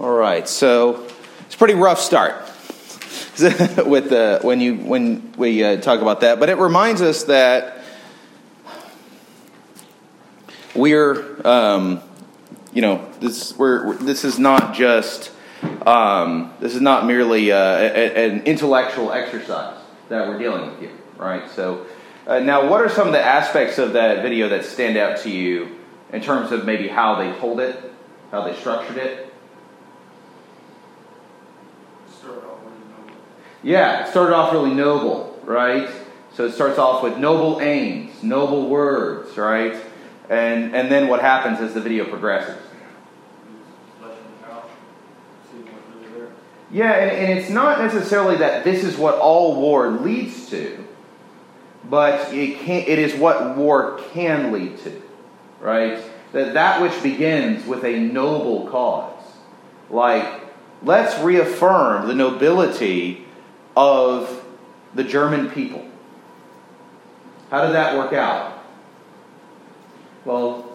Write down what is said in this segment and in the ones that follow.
All right, so it's a pretty rough start with the when you when we uh, talk about that, but it reminds us that we're um, you know this we're this is not just um, this is not merely uh, a, an intellectual exercise that we're dealing with here, right? So uh, now, what are some of the aspects of that video that stand out to you in terms of maybe how they told it, how they structured it? Yeah, it started off really noble, right? So it starts off with noble aims, noble words, right? And and then what happens as the video progresses? Yeah, and, and it's not necessarily that this is what all war leads to, but it can it is what war can lead to, right? That that which begins with a noble cause. Like, let's reaffirm the nobility of the German people. How did that work out? Well,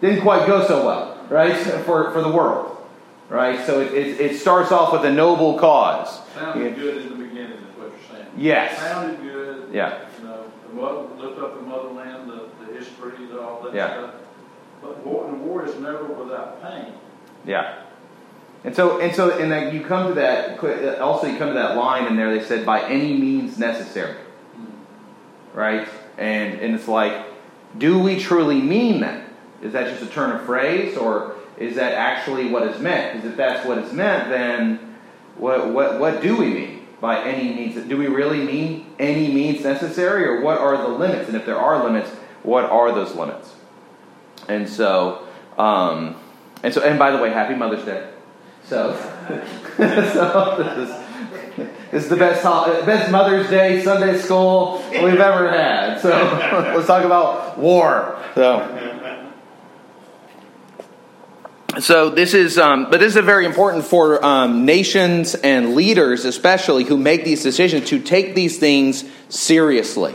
didn't quite go so well, right, for, for the world, right? So it, it, it starts off with a noble cause. Sounded good in the beginning, is what you're saying. Yes. Sounded good. Yeah. You know, the mother, lift up the motherland, the, the history, all that Yeah. stuff. But war, the war is never without pain. Yeah. And so, and so, and then you come to that. Also, you come to that line in there. They said, "By any means necessary," right? And and it's like, do we truly mean that? Is that just a turn of phrase, or is that actually what is meant? Because if that's what is meant, then what what what do we mean by any means? Do we really mean any means necessary, or what are the limits? And if there are limits, what are those limits? And so, um, and so, and by the way, Happy Mother's Day. So, so this is, the best best Mother's Day Sunday school we've ever had. So let's talk about war. So. So this is, um, but this is very important for um, nations and leaders, especially who make these decisions, to take these things seriously,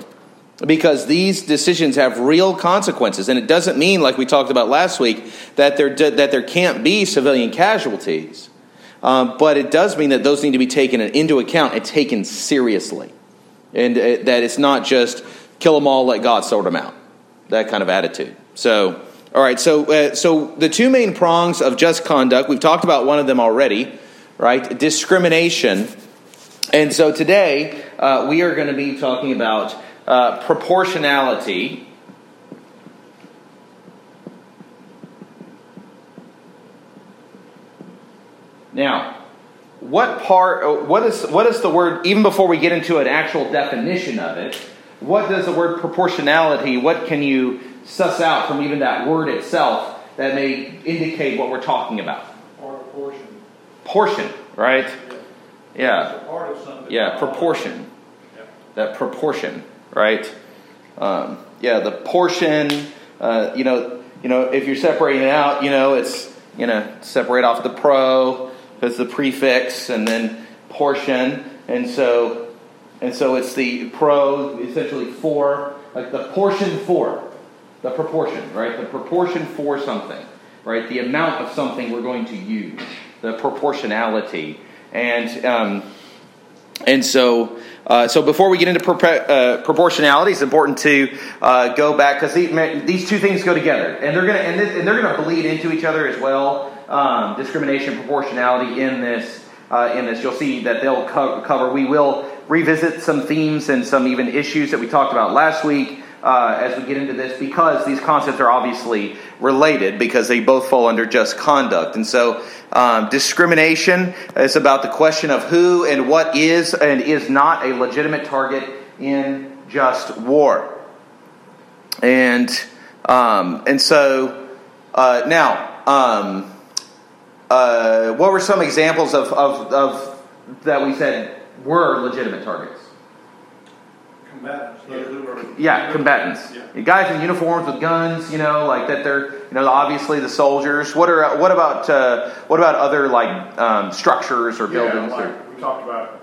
because these decisions have real consequences, and it doesn't mean, like we talked about last week, that there that there can't be civilian casualties, um, but it does mean that those need to be taken into account and taken seriously, and uh, that it's not just kill them all, let God sort them out, that kind of attitude. So. All right, so uh, so the two main prongs of just conduct, we've talked about one of them already, right? Discrimination. And so today uh, we are going to be talking about uh, proportionality. Now, what part, uh, what is, what is the word, even before we get into an actual definition of it, what does the word proportionality, what can you suss out from even that word itself that may indicate what we're talking about? Portion. Portion, right? Yeah. It's part of something. Yeah, proportion. Yeah. That proportion, right? Um, yeah, the portion. Uh, you know, you know, if you're separating it out, you know, it's you know, separate off the pro as the prefix, and then portion, and so and so it's the pro essentially for like the portion for the proportion, right? The proportion for something, right? The amount of something we're going to use, the proportionality, and um, and so, uh, so before we get into uh, proportionality, it's important to uh, go back because these two things go together, and they're going to and, and they're going to bleed into each other as well. Um, discrimination, proportionality in this uh, in this, you'll see that they'll co- cover. We will revisit some themes and some even issues that we talked about last week. Uh, as we get into this, because these concepts are obviously related, because they both fall under just conduct. And so, um, discrimination is about the question of who and what is and is not a legitimate target in just war. And um, and so uh, now, um, uh, what were some examples of, of, of that we said were legitimate targets? Combatants, those who are. Yeah, combatants. Yeah. Guys in uniforms with guns, you know, like that. They're, you know, obviously the soldiers. What are, what about, uh, what about other like um, structures or Yeah, buildings? like or, we talked about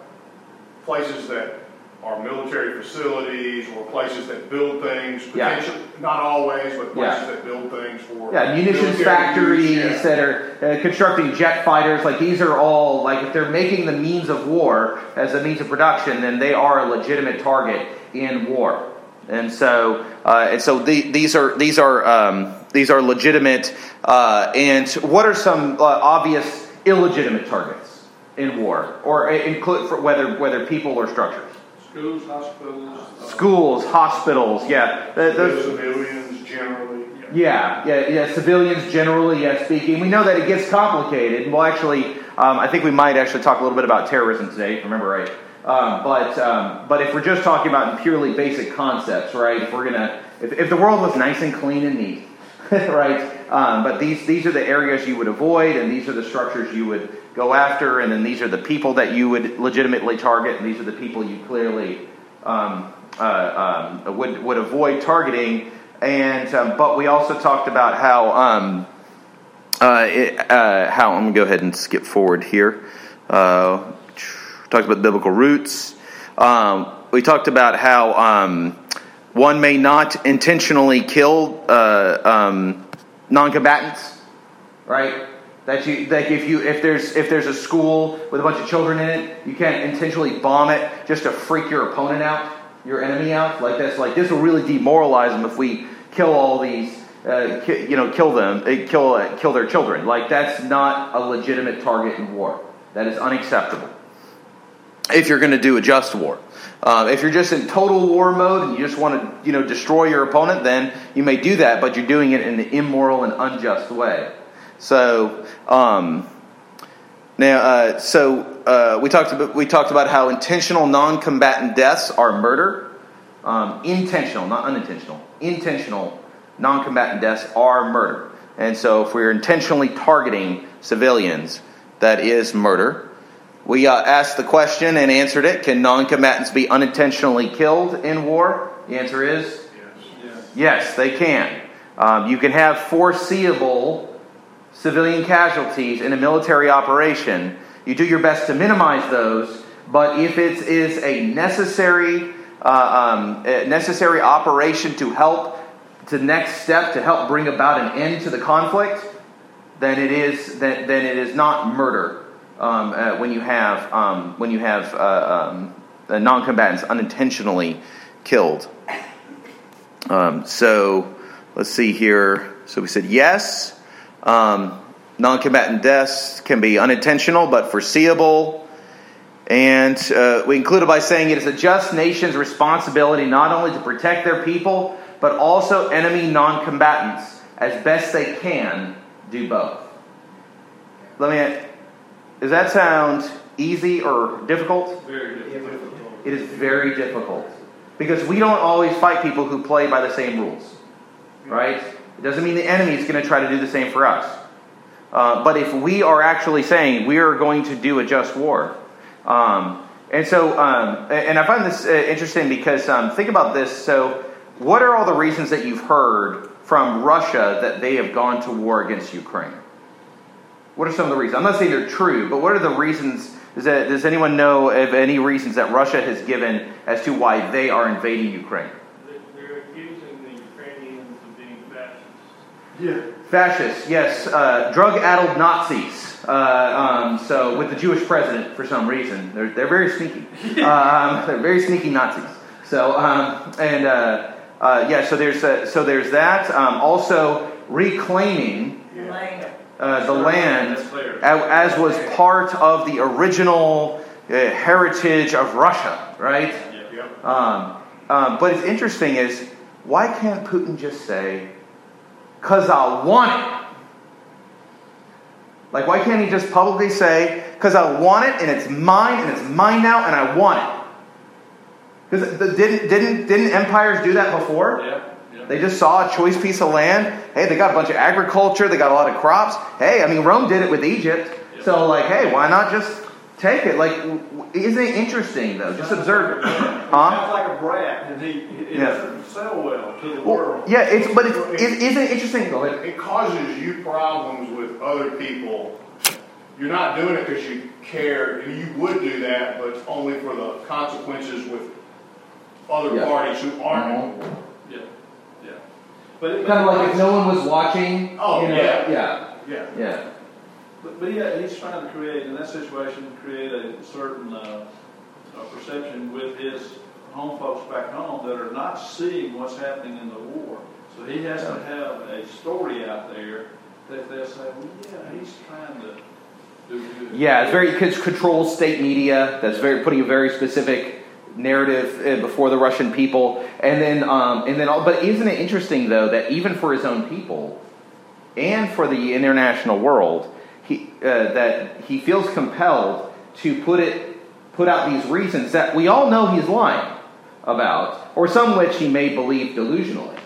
places that are military facilities or places that build things, Yeah. not always, but Yeah. places that build things for. Yeah, munitions factories yeah. that are uh, constructing jet fighters. Like these are all like if they're making the means of war as a means of production, then they are a legitimate target in war. And so, uh, and so the, these are these are um, these are legitimate. Uh, and what are some uh, obvious illegitimate targets in war, or uh, include for whether whether people or structures? Schools, hospitals. uh, Schools, hospitals, yeah. Those- Civilians generally. Yeah, yeah, yeah. Civilians generally, yeah, speaking. We know that it gets complicated. Well, actually, um, I think we might actually talk a little bit about terrorism today, remember right. Um, but um, but if we're just talking about purely basic concepts, right? If we're gonna, if, if the world was nice and clean and neat, right? Um, but these these are the areas you would avoid, and these are the structures you would go after, and then these are the people that you would legitimately target, and these are the people you clearly um, uh, um, would would avoid targeting. And um, but we also talked about how uh, it, uh, how I'm gonna go ahead and skip forward here. Uh, talked about biblical roots. Um, we talked about how um, one may not intentionally kill uh, um, non-combatants, right? That you like if you if there's if there's a school with a bunch of children in it, you can't intentionally bomb it just to freak your opponent out, your enemy out. Like that's like this will really demoralize them if we kill all these, uh, ki- you know, kill them, uh, kill uh, kill their children. Like that's not a legitimate target in war. That is unacceptable. If you're going to do a just war. Uh, if you're just in total war mode and you just want to, you know, destroy your opponent, then you may do that, but you're doing it in an immoral and unjust way. So, um, now, uh, so uh, we talked about we talked about how intentional non-combatant deaths are murder. Um, intentional, not unintentional. Intentional non-combatant deaths are murder, and so if we're intentionally targeting civilians, that is murder. We uh, asked the question and answered it: Can non-combatants be unintentionally killed in war? The answer is Yes. Yes, they can. Um, you can have foreseeable civilian casualties in a military operation. You do your best to minimize those, but if it is a necessary, uh, um, a necessary operation to help, to next step to help bring about an end to the conflict, then it is then, then it is not murder um, uh, when you have um, when you have uh, um, non-combatants unintentionally killed. Um, so let's see here. So we said yes. Um, non-combatant deaths can be unintentional but foreseeable. And uh, we included by saying it is a just nation's responsibility not only to protect their people, but also enemy non-combatants as best they can do both. Let me. Does that sound easy or difficult? Very difficult. It is very difficult because we don't always fight people who play by the same rules, right? It doesn't mean the enemy is going to try to do the same for us. Uh, but if we are actually saying we are going to do a just war, um, and so, um, and I find this uh, interesting because um, think about this. So, what are all the reasons that you've heard from Russia that they have gone to war against Ukraine? What are some of the reasons? I'm not saying they're true, but what are the reasons? Does, that, does anyone know of any reasons that Russia has given as to why they are invading Ukraine? They're accusing the Ukrainians of being fascists. Yeah. Fascists, yes, uh, drug-addled Nazis. Uh, um, so with the Jewish president, for some reason, they're they're very sneaky. Um, they're very sneaky Nazis. So um, and uh, uh, yeah, so there's uh, so there's that. Um, also reclaiming uh, the land as was part of the original uh, heritage of Russia, right? Yep. Um, um, but it's interesting is why can't Putin just say, "Cause I want it"? Like, why can't he just publicly say, "Cause I want it and it's mine and it's mine now and I want it"? Because didn't didn't didn't empires do that before? Yeah. They just saw a choice piece of land. Hey, they got a bunch of agriculture. They got a lot of crops. Hey, I mean, Rome did it with Egypt. So, like, hey, why not just take it? Like, isn't it interesting though? Just observe it, huh? Sounds like a brat, and he, it Yeah. doesn't sell well to the Well, world. yeah, it's but it's, it, isn't it interesting? Go ahead. It causes you problems with other people. You're not doing it because you care, and you would do that, but only for the consequences with other Yeah. parties who aren't in the war. Yeah, yeah. But it- Kind of like if no one was watching. Oh, you know, yeah. Yeah. Yeah. Yeah. But, but yeah, he's trying to create, in that situation, create a certain, uh, uh, perception with his home folks back home that are not seeing what's happening in the war. So he has to have a story out there that they'll say, well, yeah, he's trying to do good. Yeah, it's very it's controls state media. That's very putting a very specific narrative uh, before the Russian people, and then um, and then all. But isn't it interesting though that even for his own people, and for the international world, he uh, that he feels compelled to put it put out these reasons that we all know he's lying about, or some which he may believe delusionally.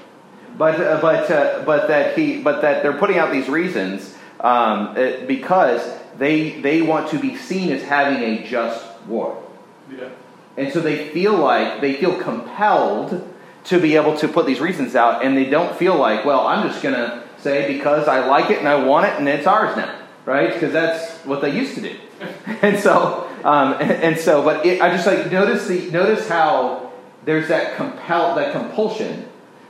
But uh, but uh, but that he but that they're putting out these reasons um, uh, because they they want to be seen as having a just war, Yeah. And so they feel like they feel compelled to be able to put these reasons out, and they don't feel like well I'm just gonna say because I like it and I want it and it's ours now, right? Because that's what they used to do, and so um, and, and so but it, I just like notice the notice how there's that compel that compulsion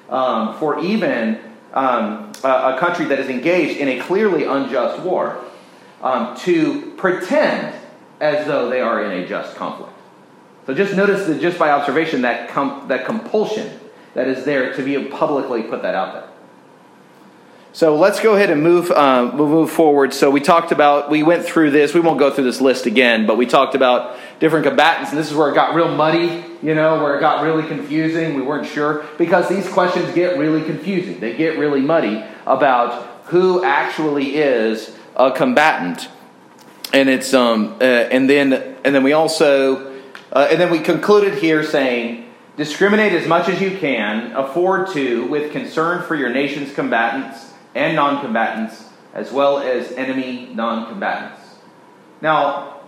um, for even um, a, a country that is engaged in a clearly unjust war um, to pretend as though they are in a just conflict. So just notice that just by observation that com- that compulsion that is there to be publicly put that out there. So let's go ahead and move uh, we'll move forward. So we talked about we went through this. We won't go through this list again, but we talked about different combatants, and this is where it got real muddy. You know, where it got really confusing. We weren't sure because these questions get really confusing. They get really muddy about who actually is a combatant, and it's um uh, and then and then we also uh, and then we concluded here saying discriminate as much as you can, afford to, with concern for your nation's combatants and non-combatants, as well as enemy non-combatants. Now,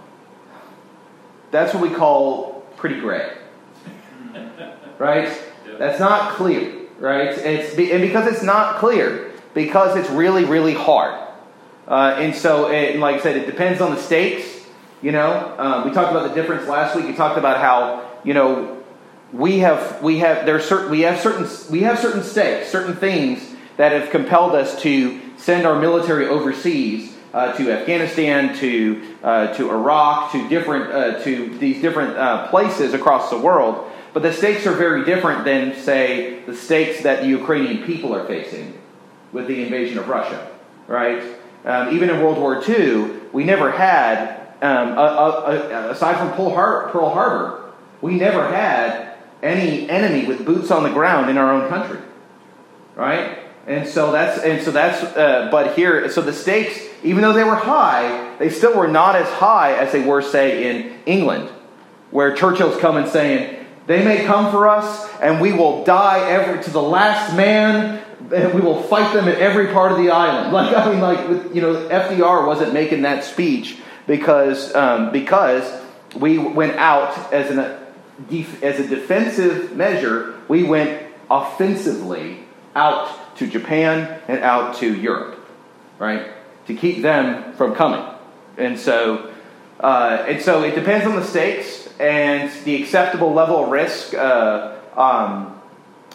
that's what we call pretty gray, right? That's not clear, right? It's and because it's not clear, because it's really, really hard. Uh, and so, it, like I said, it depends on the stakes. You know, um, we talked about the difference last week. We talked about how you know we have we have there's certain we have certain we have certain stakes, certain things that have compelled us to send our military overseas uh, to Afghanistan, to uh, to Iraq, to different uh, to these different uh, places across the world. But the stakes are very different than, say, the stakes that the Ukrainian people are facing with the invasion of Russia, right? Um, even in World War II, we never had, um, aside from Pearl Harbor, Pearl Harbor, we never had any enemy with boots on the ground in our own country, right? And so that's and so that's. Uh, but here, so the stakes, even though they were high, they still were not as high as they were, say, in England, where Churchill's coming saying, "They may come for us, and we will die every to the last man." And we will fight them in every part of the island. Like I mean, like with, you know, FDR wasn't making that speech because um, because we went out as an as a defensive measure. We went offensively out to Japan and out to Europe, right? To keep them from coming. And so, uh, and so it depends on the stakes and the acceptable level of risk uh, um,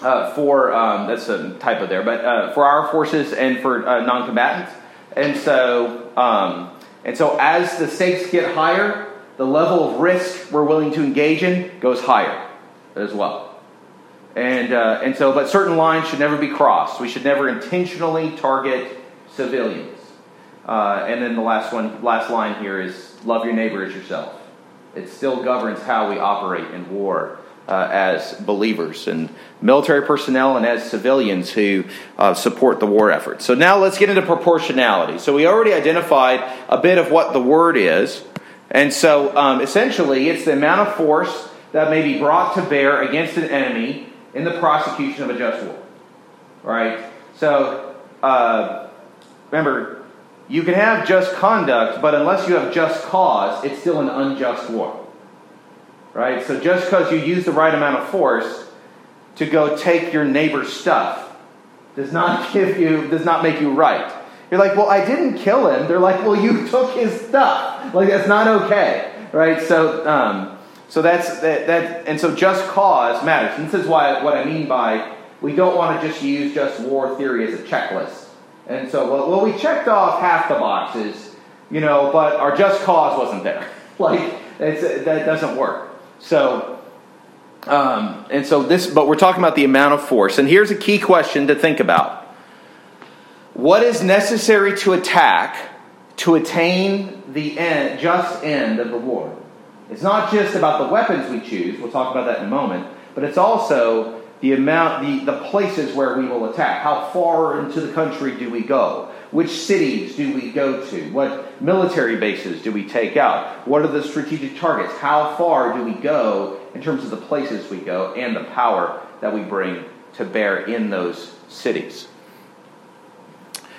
uh, for um, that's a typo there, but uh, for our forces and for uh, non-combatants. And so, um, and so as the stakes get higher, the level of risk we're willing to engage in goes higher as well. And, uh, and so, but certain lines should never be crossed. We should never intentionally target civilians. Uh, and then the last one, last line here is love your neighbor as yourself. It still governs how we operate in war uh, as believers and military personnel and as civilians who uh, support the war effort. So now let's get into proportionality. So we already identified a bit of what the word is. And so um, essentially, it's the amount of force that may be brought to bear against an enemy in the prosecution of a just war. Right? So, uh, remember, you can have just conduct, but unless you have just cause, it's still an unjust war. Right? So, just because you use the right amount of force to go take your neighbor's stuff does not give you, does not make you right. You're like, well, I didn't kill him. They're like, well, you took his stuff. Like, that's not okay. Right? So, um, So that's that, that and so just cause matters. And this is why what I mean by we don't want to just use just war theory as a checklist. And so well, well we checked off half the boxes, you know, but our just cause wasn't there. like that doesn't work. So um, and so this, but we're talking about the amount of force. And here's a key question to think about: What is necessary to attack to attain the end, just end of the war? It's not just about the weapons we choose. We'll talk about that in a moment. But it's also the amount, the, the places where we will attack. How far into the country do we go? Which cities do we go to? What military bases do we take out? What are the strategic targets? How far do we go in terms of the places we go and the power that we bring to bear in those cities?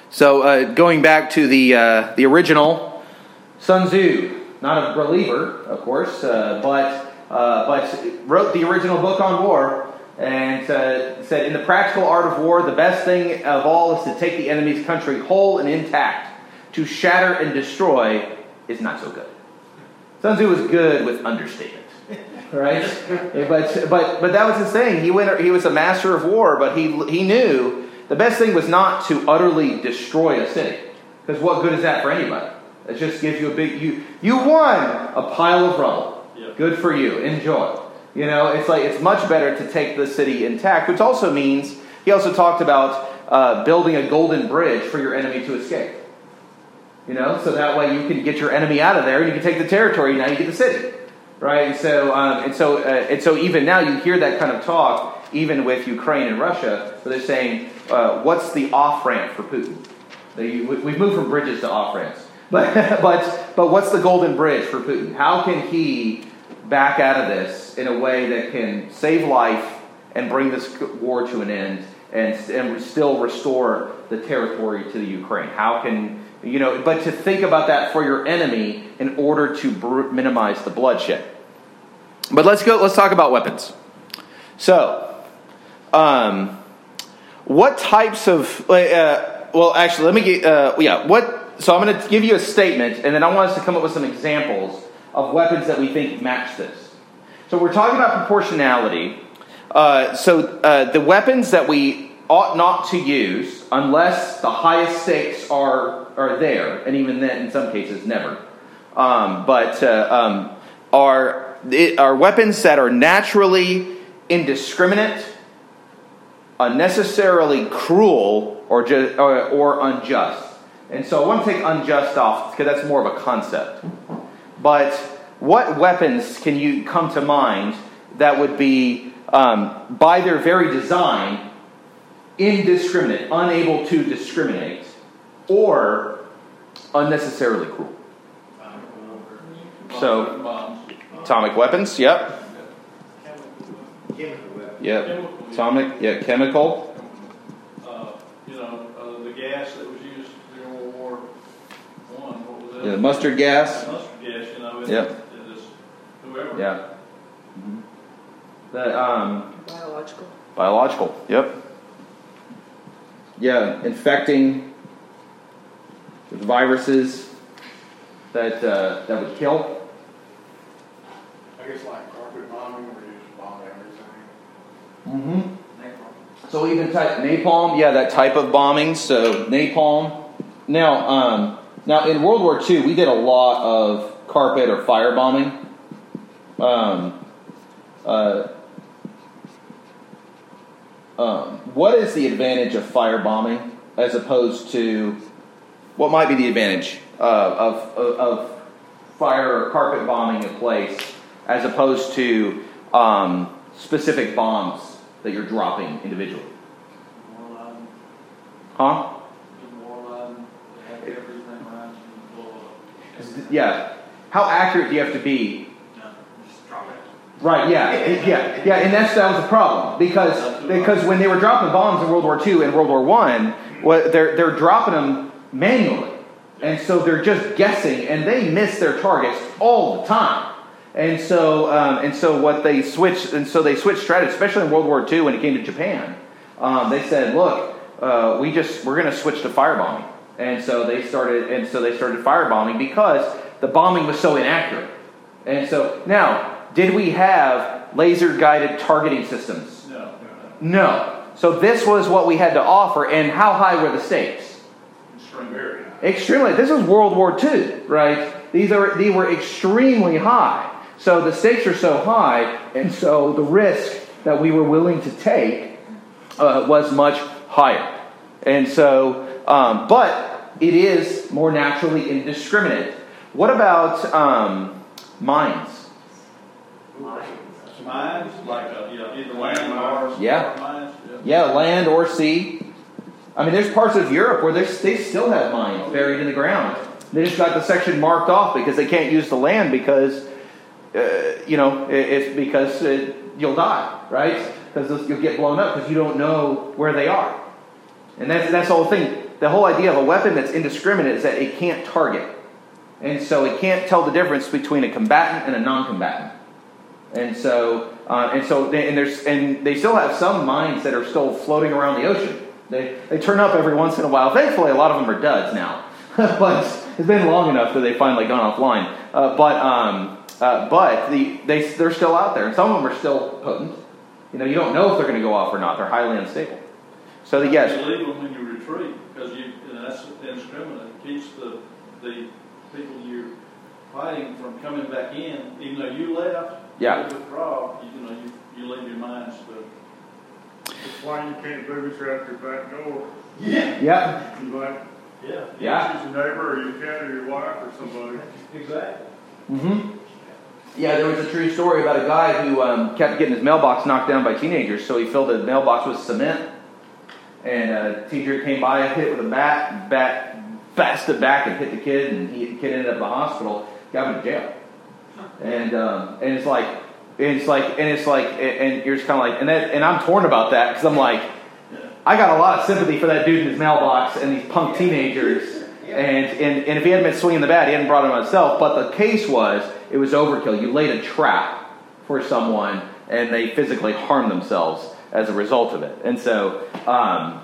So, uh, going back to the, uh, the original, Sun Tzu, not a believer, of course, uh, but, uh, but wrote the original book on war and uh, said, In the practical art of war, the best thing of all is to take the enemy's country whole and intact. To shatter and destroy is not so good. Sun Tzu was good with understatement, right? but, but, but that was his thing. He, went, he was a master of war, but he, he knew the best thing was not to utterly destroy a city. Because what good is that for anybody? It just gives you a big, you, you won a pile of rubble. Yeah. Good for you. Enjoy. You know, it's like it's much better to take the city intact, which also means he also talked about uh, building a golden bridge for your enemy to escape. You know, so that way you can get your enemy out of there, and you can take the territory. Now you get the city, right? And so, um, and so, uh, and so, even now you hear that kind of talk, even with Ukraine and Russia, where they're saying, uh, "What's the off ramp for Putin?" They, we've moved from bridges to off ramps, but but but what's the golden bridge for Putin? How can he back out of this in a way that can save life and bring this war to an end and, and still restore the territory to the Ukraine? How can, you know, but to think about that for your enemy in order to br- minimize the bloodshed. But let's go, let's talk about weapons. So, um, what types of, uh, well, actually, let me get, uh, yeah, what, so I'm going to give you a statement and then I want us to come up with some examples of weapons that we think match this. So we're talking about proportionality. Uh, so uh, the weapons that we ought not to use unless the highest stakes are are there, and even then, in some cases, never. Um, but uh, um, are it, are weapons that are naturally indiscriminate, unnecessarily cruel, or, ju- or, or unjust. And so I want to take unjust off because that's more of a concept. But what weapons can you come to mind that would be, um, by their very design, indiscriminate, unable to discriminate, or unnecessarily cruel? So, atomic weapons, yep. Yep. Chemical. Atomic, yeah, chemical. Uh, you know, uh, the gas that was used during World War One, what was that? Yeah, mustard gas. Mustard gas, you know, it, Yep. it is whoever. Yeah. The um, Biological. biological. Yep. Yeah, infecting with viruses that uh, that would kill. I guess like carpet bombing where you just bomb everything. Mm-hmm. So even type napalm, yeah, that type of bombing. So napalm. Now, um, now in World War II, we did a lot of carpet or fire bombing. Um, uh, um, what is the advantage of fire bombing as opposed to what might be the advantage uh, of, of, of fire or carpet bombing a place as opposed to um, specific bombs that you're dropping individually? Huh? more line, they have everything around you to blow up. 'Cause th- Yeah. How accurate do you have to be? No, just drop it. Right. Yeah. yeah. Yeah. And that's that was a problem because because when they were dropping bombs in World War II and World War One, what they're they're dropping them manually, and so they're just guessing, and they miss their targets all the time. And so um, and so what they switched and so they switched strategy, especially in World War II when it came to Japan. Um, they said, look, uh, we just we're going to switch to firebombing, and so they started and so they started firebombing because the bombing was so inaccurate. And so now did we have laser guided targeting systems? No. No. So this was what we had to offer, and how high were the stakes? Extreme. Very high. Extremely. This was World War II, right? These are these were extremely high. So the stakes are so high, and so the risk that we were willing to take uh, was much higher. And so, um, but it is more naturally indiscriminate. What about um, mines? Mines, like, uh, yeah, either land or. Yeah. Mines, yeah. Yeah, land or sea. I mean, there's parts of Europe where they still have mines buried in the ground. They just got the section marked off because they can't use the land because, uh, you know, it, it's because uh, you'll die, right? Because you'll get blown up because you don't know where they are. And that's, that's the whole thing. The whole idea of a weapon that's indiscriminate is that it can't target. And so it can't tell the difference between a combatant and a non combatant. And so, uh, and so, they, and there's, and they still have some mines that are still floating around the ocean. They, they turn up every once in a while. Thankfully, a lot of them are duds now, but it's been long enough that they've finally gone offline. Uh, but, um, uh, but the, they, they're still out there, and some of them are still potent. You know, you don't know if they're going to go off or not. They're highly unstable. So the, yes, It's illegal when you because you, and that's indiscriminate, it keeps the, the people you're fighting from coming back in, even though you left. Yeah. You withdraw, you, you know, you, you leave your minds to. That's why you can't booby trap your back door. Yeah. yeah, You like, Yeah. Yeah. choose your neighbor or your cat or your wife or somebody. Exactly. Mm-hmm. Yeah, there was a true story about a guy who um, kept getting his mailbox knocked down by teenagers, so he filled the mailbox with cement. And a teacher came by, and hit with a bat, bat fasted back and hit the kid, and he, the kid ended up in the hospital, got him to jail. And um, and it's like, it's like, and it's like, and you're just kind of like, and that, and I'm torn about that because I'm like, I got a lot of sympathy for that dude in his mailbox and these punk teenagers. And, and, and if he hadn't been swinging the bat, he hadn't brought it on himself. But the case was, it was overkill. You laid a trap for someone, and they physically harmed themselves as a result of it. And so, um,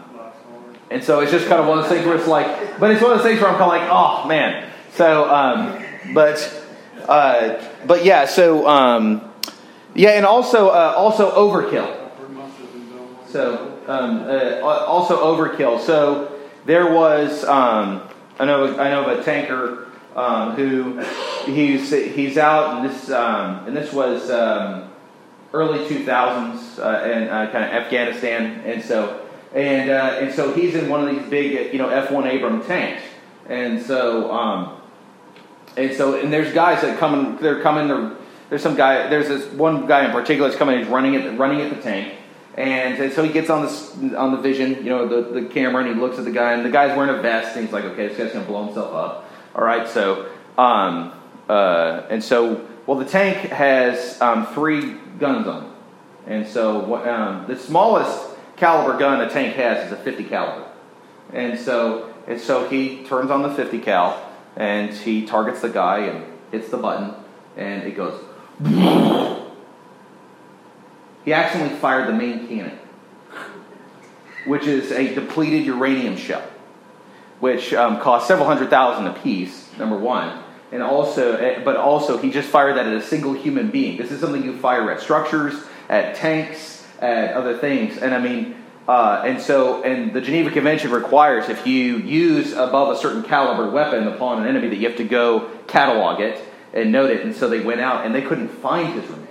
and so it's just kind of one of those things where it's like, but it's one of those things where I'm kind of like, oh man. So, um, but, uh, but yeah. So, um, yeah, and also, uh, also overkill. So um, uh, also overkill. So there was um, I know I know of a tanker um, who he's he's out and this and this was early 2000s uh, and uh, kind of Afghanistan. And so and uh, and so he's in one of these big you know M1 Abram tanks. And so um, and so and there's guys that come in, they're coming they're, there's some guy there's this one guy in particular that's coming he's running at running at the tank. And, and so he gets on the on the vision, you know, the, the camera, and he looks at the guy, and the guy's wearing a vest, and he's like, okay, this guy's gonna blow himself up. All right, so um, uh, and so well, the tank has um, three guns on it, and so um, the smallest caliber gun a tank has is a 50 caliber, and so and so he turns on the 50 cal, and he targets the guy and hits the button, and it goes. He accidentally fired the main cannon, which is a depleted uranium shell, which um, costs several hundred thousand apiece. Number one, and also, eh, but also he just fired that at a single human being. This is something you fire at structures, at tanks, at other things, and I mean. Uh, and so, and the Geneva Convention requires if you use above a certain caliber weapon upon an enemy that you have to go catalog it and note it. And so they went out and they couldn't find his remains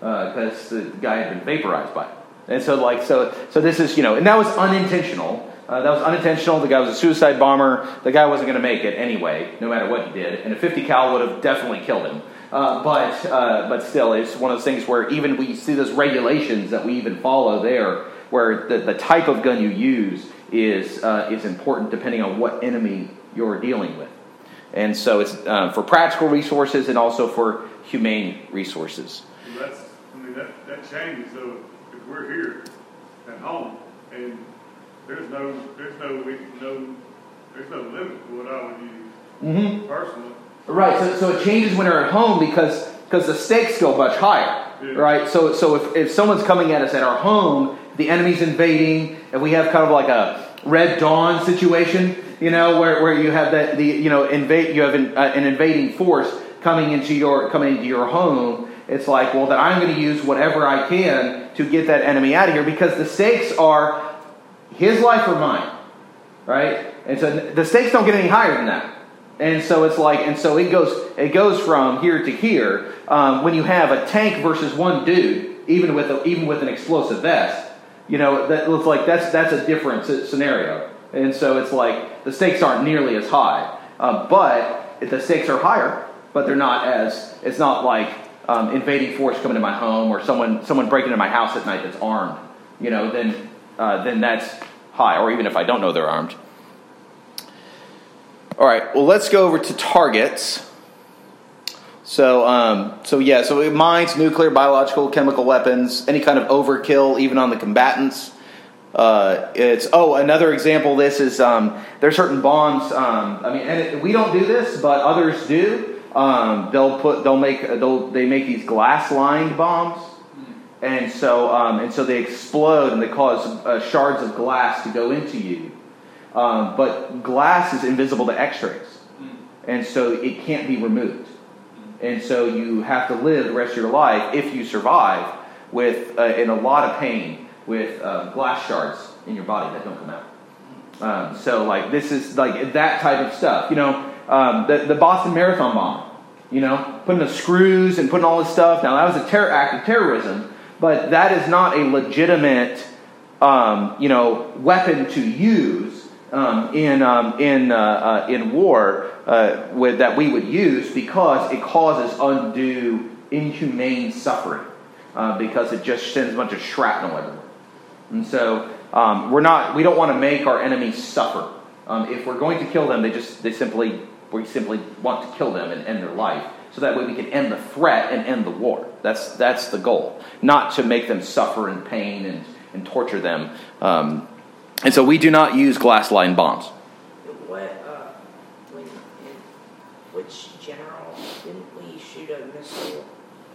because uh, the guy had been vaporized by it. And so, like, so, so this is, you know, and that was unintentional. Uh, that was unintentional. The guy was a suicide bomber. The guy wasn't going to make it anyway, no matter what he did. And a 50 cal would have definitely killed him. Uh, but, uh, but still, it's one of those things where even we see those regulations that we even follow there, where the, the type of gun you use is, uh, is important depending on what enemy you're dealing with. And so it's uh, for practical resources and also for humane resources. Well, that's, I mean, that, that changes though, if we're here at home and there's no, there's no, we- no, there's no limit to what I would use Mm-hmm. personally. Right. So, so it changes when we're at home because because the stakes go much higher. Yeah. Right. So so if, if someone's coming at us at our home, the enemy's invading, and we have kind of like a Red Dawn situation, you know, where, where you have that the you know invade you have an, uh, an invading force coming into your coming into your home. it's like, well, then I'm going to use whatever I can to get that enemy out of here because the stakes are his life or mine, right? And so the stakes don't get any higher than that. And so it's like, and so it goes, it goes from here to here. Um, when you have a tank versus one dude, even with a, even with an explosive vest, you know, that looks like that's that's a different scenario. And so it's like the stakes aren't nearly as high, um, but the stakes are higher, but they're not as. It's not like um, invading force coming to my home or someone someone breaking into my house at night that's armed. You know, then uh, then that's high. Or even if I don't know they're armed. All right. Well, let's go over to targets. So, um, so yeah, so mines, nuclear, biological, chemical weapons, any kind of overkill, even on the combatants. Uh, it's oh, another example. This is um, there are certain bombs. Um, I mean, and it, we don't do this, but others do. Um, they'll put they'll make they'll they make these glass lined bombs, and so um, and so they explode and they cause uh, shards of glass to go into you. Um, but glass is invisible to X-rays, and so it can't be removed. And so you have to live the rest of your life if you survive with uh, in a lot of pain with uh, glass shards in your body that don't come out. Um, so like this is like that type of stuff. You know, um, the the Boston Marathon bomb. You know, putting the screws and putting all this stuff. Now that was a terror act of terrorism, but that is not a legitimate, um, you know, weapon to use um, in um, in uh, uh, in war uh, with, that we would use because it causes undue inhumane suffering uh, because it just sends a bunch of shrapnel everywhere. And so um, we're not, we don't want to make our enemies suffer. Um, if we're going to kill them, they just, they simply, we simply want to kill them and end their life. So that way we can end the threat and end the war. That's, that's the goal. Not to make them suffer in pain and, and torture them. Um, and so we do not use glass lined bombs. What, uh, when, which general didn't we shoot a missile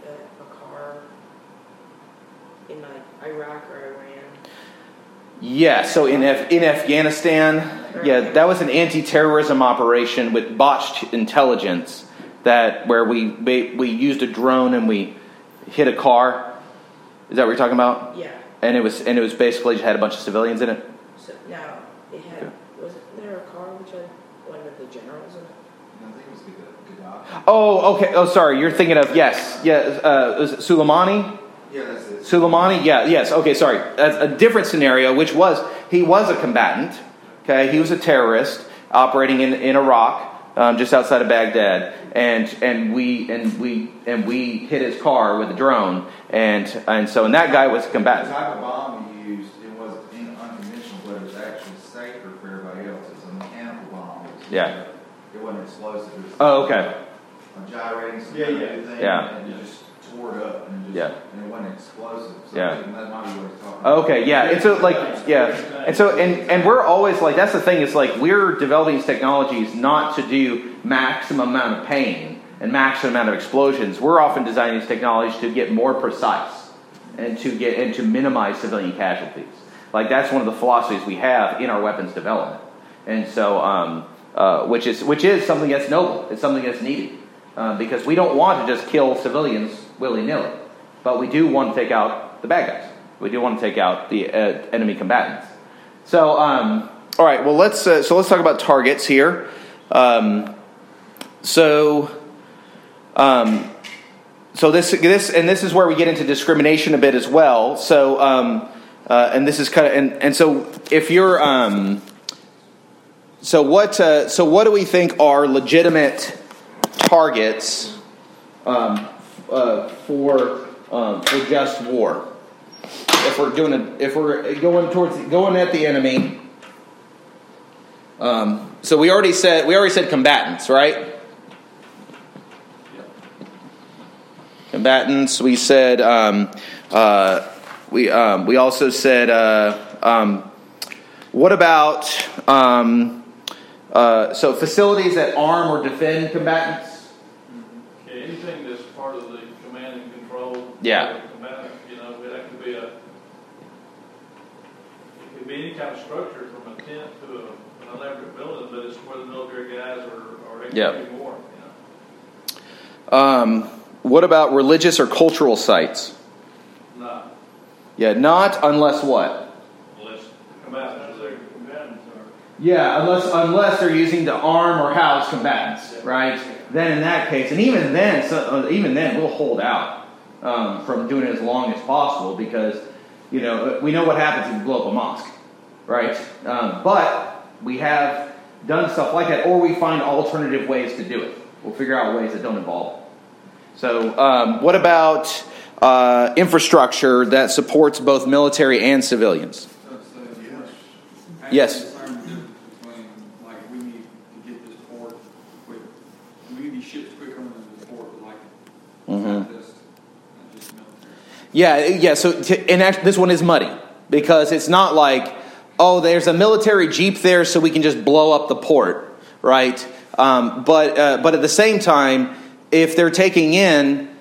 at a car in like Iraq or Iran? Yeah, so in, Af- in Afghanistan, yeah, that was an anti-terrorism operation with botched intelligence that where we we used a drone and we hit a car. Is that what you're talking about? Yeah. And it was and it was basically just had a bunch of civilians in it. So now it had wasn't there a car which had one of the generals in it? I think it was good, Gaddafi. Oh, okay. Oh, sorry. You're thinking of yes, yeah. Uh, was it Soleimani? Yeah, that's it. Soleimani, yeah, yes, okay, sorry. That's a different scenario, which was he was a combatant. Okay, he was a terrorist operating in, in Iraq, um, just outside of Baghdad, and and we and we and we hit his car with a drone, and and so and that guy was a The combatant. type of bomb we used, it was in- unconventional, but it was actually safer for everybody else. It was a mechanical bomb. It was- Yeah. It wasn't explosive. It was Oh, okay. a gyrating some Yeah, kind yeah. thing, Yeah. And it just tore it up and just, Yeah. and it wasn't explosive. So Yeah. That might be what he's talking about. Okay, yeah, and so like yeah, and so and and we're always like that's the thing it's like we're developing these technologies not to do maximum amount of pain and maximum amount of explosions. We're often designing these technologies to get more precise and to get and to minimize civilian casualties. Like that's one of the philosophies we have in our weapons development, and so um, uh, which is which is something that's noble. It's something that's needed uh, because we don't want to just kill civilians willy nilly, but we do want to take out the bad guys. We do want to take out the uh, enemy combatants. So, um, all right. Well, let's uh, so let's talk about targets here. Um, so, um, so this this and this is where we get into discrimination a bit as well. So, um, uh, and this is kind of and, and so if you're um, so what uh, so what do we think are legitimate targets um, uh, for um, for just war? If we're doing a, if we're going towards going at the enemy. Um, so we already said we already said combatants, right? Combatants. We said um, uh, we um, we also said uh, um, what about um, uh, so facilities that arm or defend combatants? Okay, anything that's part of the command and control. Yeah. of the Combatant, you know, that could be a, it could be any kind of structure from a tent to a, an elaborate building, but it's where the military guys are, are Yeah. executing war, you know. Um, what about religious or cultural sites? No, Yeah, not unless what? unless combatants are. Combatants are. Yeah, unless unless they're using to arm or house combatants, right? Then in that case, and even then, so, uh, even then, we'll hold out um, from doing it as long as possible because you know we know what happens if you blow up a mosque, right? Um, but we have done stuff like that, or we find alternative ways to do it. We'll figure out ways that don't involve it. So, um, what about uh, infrastructure that supports both military and civilians? Yes. discern the difference between, like, we need to get this port quick, we need these ships quicker than the port, but like, Mhm. not just, not just military. Yeah, yeah. So, to, and actually, this one is muddy because it's not like, oh, there's a military jeep there, so we can just blow up the port, right? Um, but uh, but at the same time, if they're taking in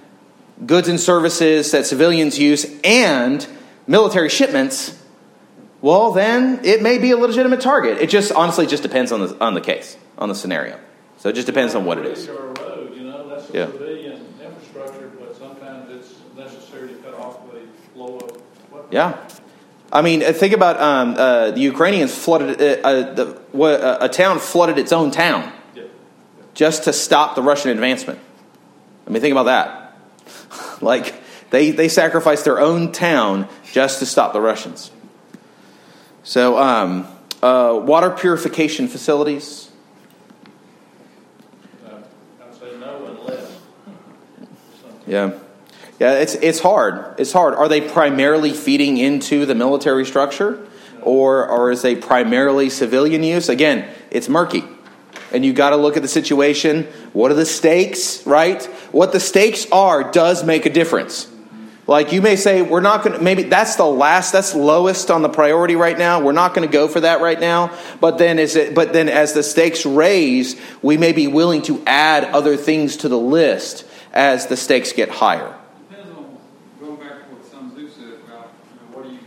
goods and services that civilians use and military shipments, well, then it may be a legitimate target. It just honestly just depends on the on the case, on the scenario. So it just depends on what it is. Bridge or a road, you know, that's Yeah. a civilian infrastructure, but sometimes it's necessary to cut off the flow of what. Yeah. I mean, uh, think about um, uh, the Ukrainians flooded uh, uh, the, uh, a town flooded its own town just to stop the Russian advancement. I mean, think about that. like they they sacrificed their own town just to stop the Russians. So, um, uh, water purification facilities. I'd say no unless. Yeah. Yeah, it's it's hard. It's hard. Are they primarily feeding into the military structure or or is they primarily civilian use? Again, it's murky. And you got to look at the situation. What are the stakes, right? What the stakes are does make a difference. Like you may say, we're not going to, maybe that's the last, that's lowest on the priority right now. We're not going to go for that right now. But then is it, but then as the stakes raise, we may be willing to add other things to the list as the stakes get higher. Depends on, going back to what Sun Tzu said about, you know, what do you,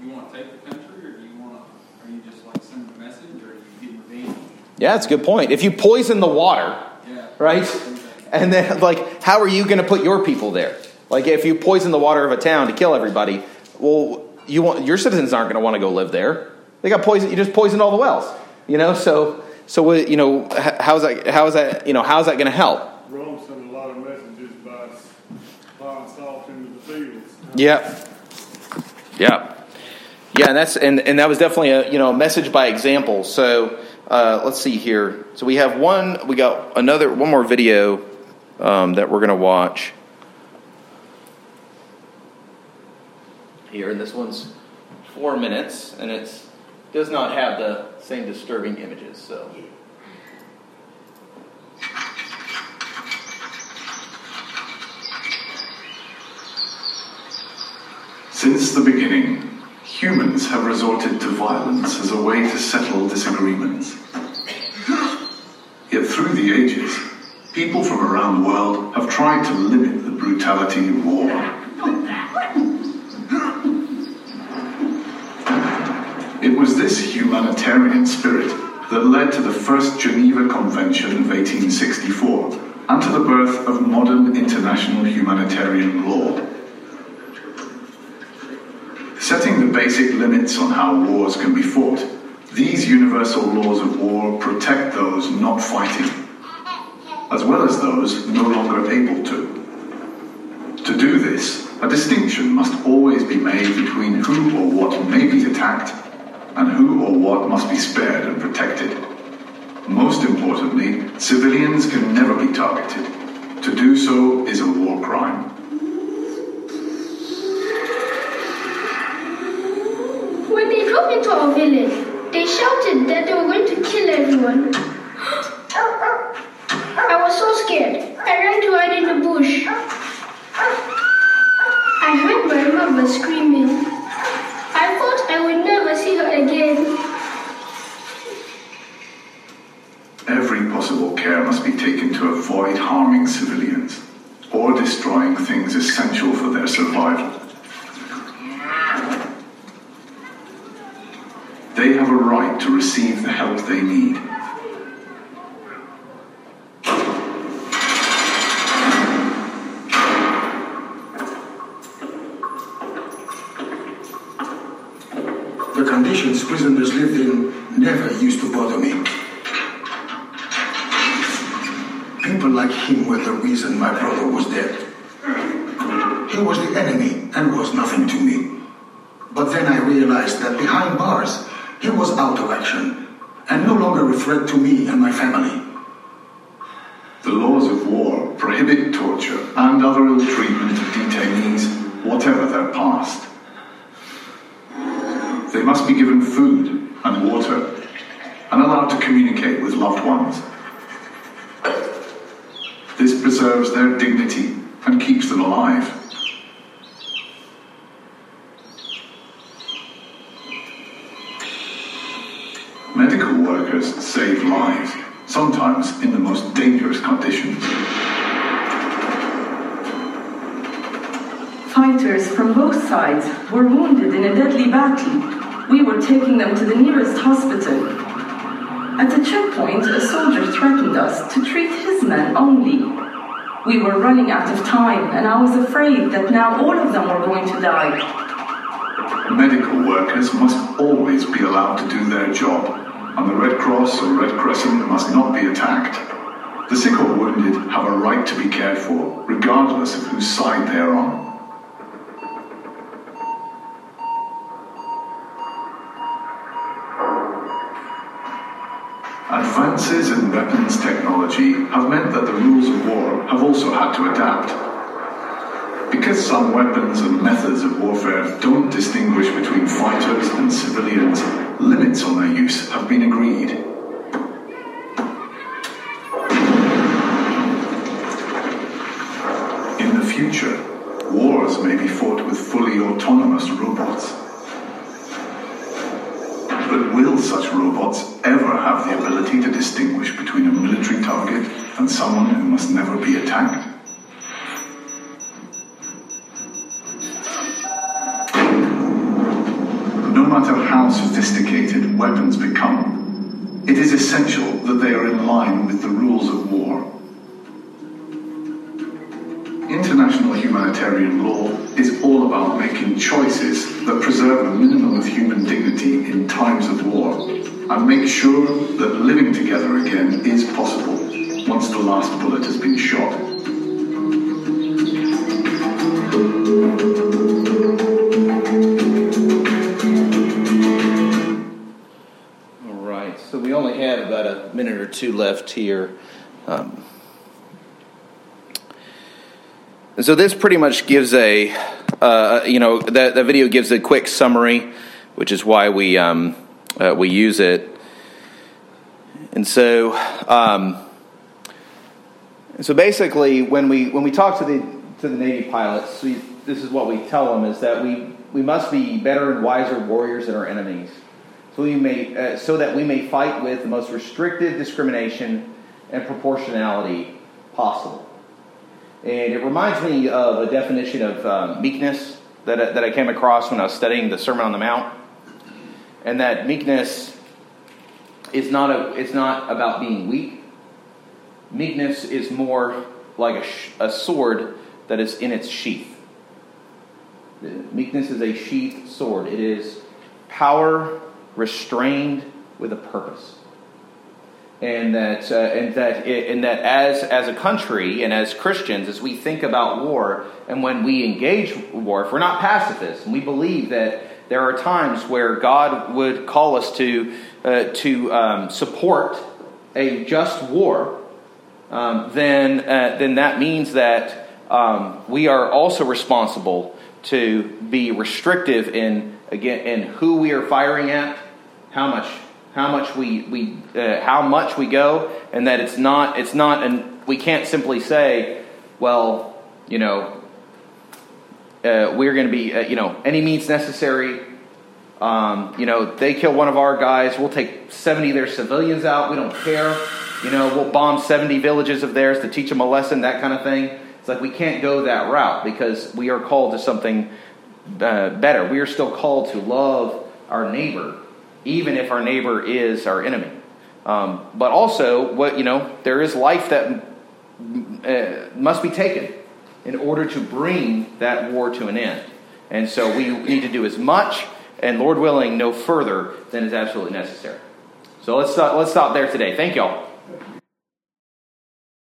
do you want to take the country, or do you want to, are you just like sending a message, or are you getting revenge? Yeah, that's a good point. If you poison the water, Yeah. right? And then, like, how are you going to put your people there? Like, if you poison the water of a town to kill everybody, well, you want your citizens aren't going to want to go live there. They got poison. You just poisoned all the wells, you know. So, so you know, how's that? How is that? You know, how's that going to help? Rome sent a lot of messages by plowing salt into the fields. Yeah, yeah, yeah. And that's and and that was definitely a you know message by example. So uh, let's see here. So we have one. We got another one more video um, that we're going to watch here, and this one's four minutes, and it does not have the same disturbing images. So. Since the beginning, humans have resorted to violence as a way to settle disagreements. Yet through the ages, people from around the world have tried to limit the brutality of war. It was this humanitarian spirit that led to the first Geneva Convention of 1864 and to the birth of modern international humanitarian law. Setting the basic limits on how wars can be fought, these universal laws of war protect those not fighting, as well as those no longer able to. To do this, a distinction must always be made between who or what may be attacked and who or what must be spared and protected. Most importantly, civilians can never be targeted. To do so is a war crime. Our village, they shouted that they were going to kill everyone. I was so scared. I ran to hide in the bush. I heard my mother screaming. I thought I would never see her again. Every possible care must be taken to avoid harming civilians or destroying things essential for their survival. right to receive the help they need. The conditions prisoners lived in never used to bother me. People like him were the reason my brother was dead. He was the enemy and was nothing to me. But then I realized that behind bars, he was out of action and no longer a threat to me and my family. The laws of war prohibit torture and other ill treatment of detainees, whatever their past. They must be given food and water and allowed to communicate with loved ones. This preserves their dignity and keeps them alive. Save lives, sometimes in the most dangerous conditions. Fighters from both sides were wounded in a deadly battle. We were taking them to the nearest hospital. At the checkpoint, a soldier threatened us to treat his men only. We were running out of time, and I was afraid that now all of them were going to die. Medical workers must always be allowed to do their job, and the Red Cross or Red Crescent must not be attacked. The sick or wounded have a right to be cared for, regardless of whose side they are on. Advances in weapons technology have meant that the rules of war have also had to adapt. Because some weapons and methods of warfare don't distinguish between fighters and civilians, limits on their use have been agreed. Last bullet has been shot. All right, so we only have about a minute or two left here. Um, and so this pretty much gives a, uh, you know, that, that video gives a quick summary, which is why we, um, uh, we use it. And so, um, so basically, when we, when we talk to the, to the Navy pilots, we, this is what we tell them, is that we, we must be better and wiser warriors than our enemies so, we may, uh, so that we may fight with the most restrictive discrimination and proportionality possible. And it reminds me of a definition of um, meekness that, I- that I came across when I was studying the Sermon on the Mount. And that meekness is not, a, it's not about being weak. Meekness is more like a, sh- a sword that is in its sheath. Meekness is a sheathed sword. It is power restrained with a purpose. And that, uh, and that, it, and that as, as a country and as Christians, as we think about war and when we engage war, if we're not pacifists and we believe that there are times where God would call us to, uh, to um, support a just war, um, then, uh, then that means that um, we are also responsible to be restrictive in again in who we are firing at, how much how much we we uh, how much we go, and that it's not it's not and we can't simply say, well, you know, uh, we're going to be uh, you know any means necessary. Um, you know, they kill one of our guys, we'll take seventy of their civilians out. We don't care. You know, we'll bomb seventy villages of theirs to teach them a lesson, that kind of thing. It's like we can't go that route because we are called to something uh, better. We are still called to love our neighbor, even if our neighbor is our enemy. Um, but also, what you know, there is life that uh, must be taken in order to bring that war to an end. And so we need to do as much, and Lord willing, no further than is absolutely necessary. So let's stop, let's stop there today. Thank y'all.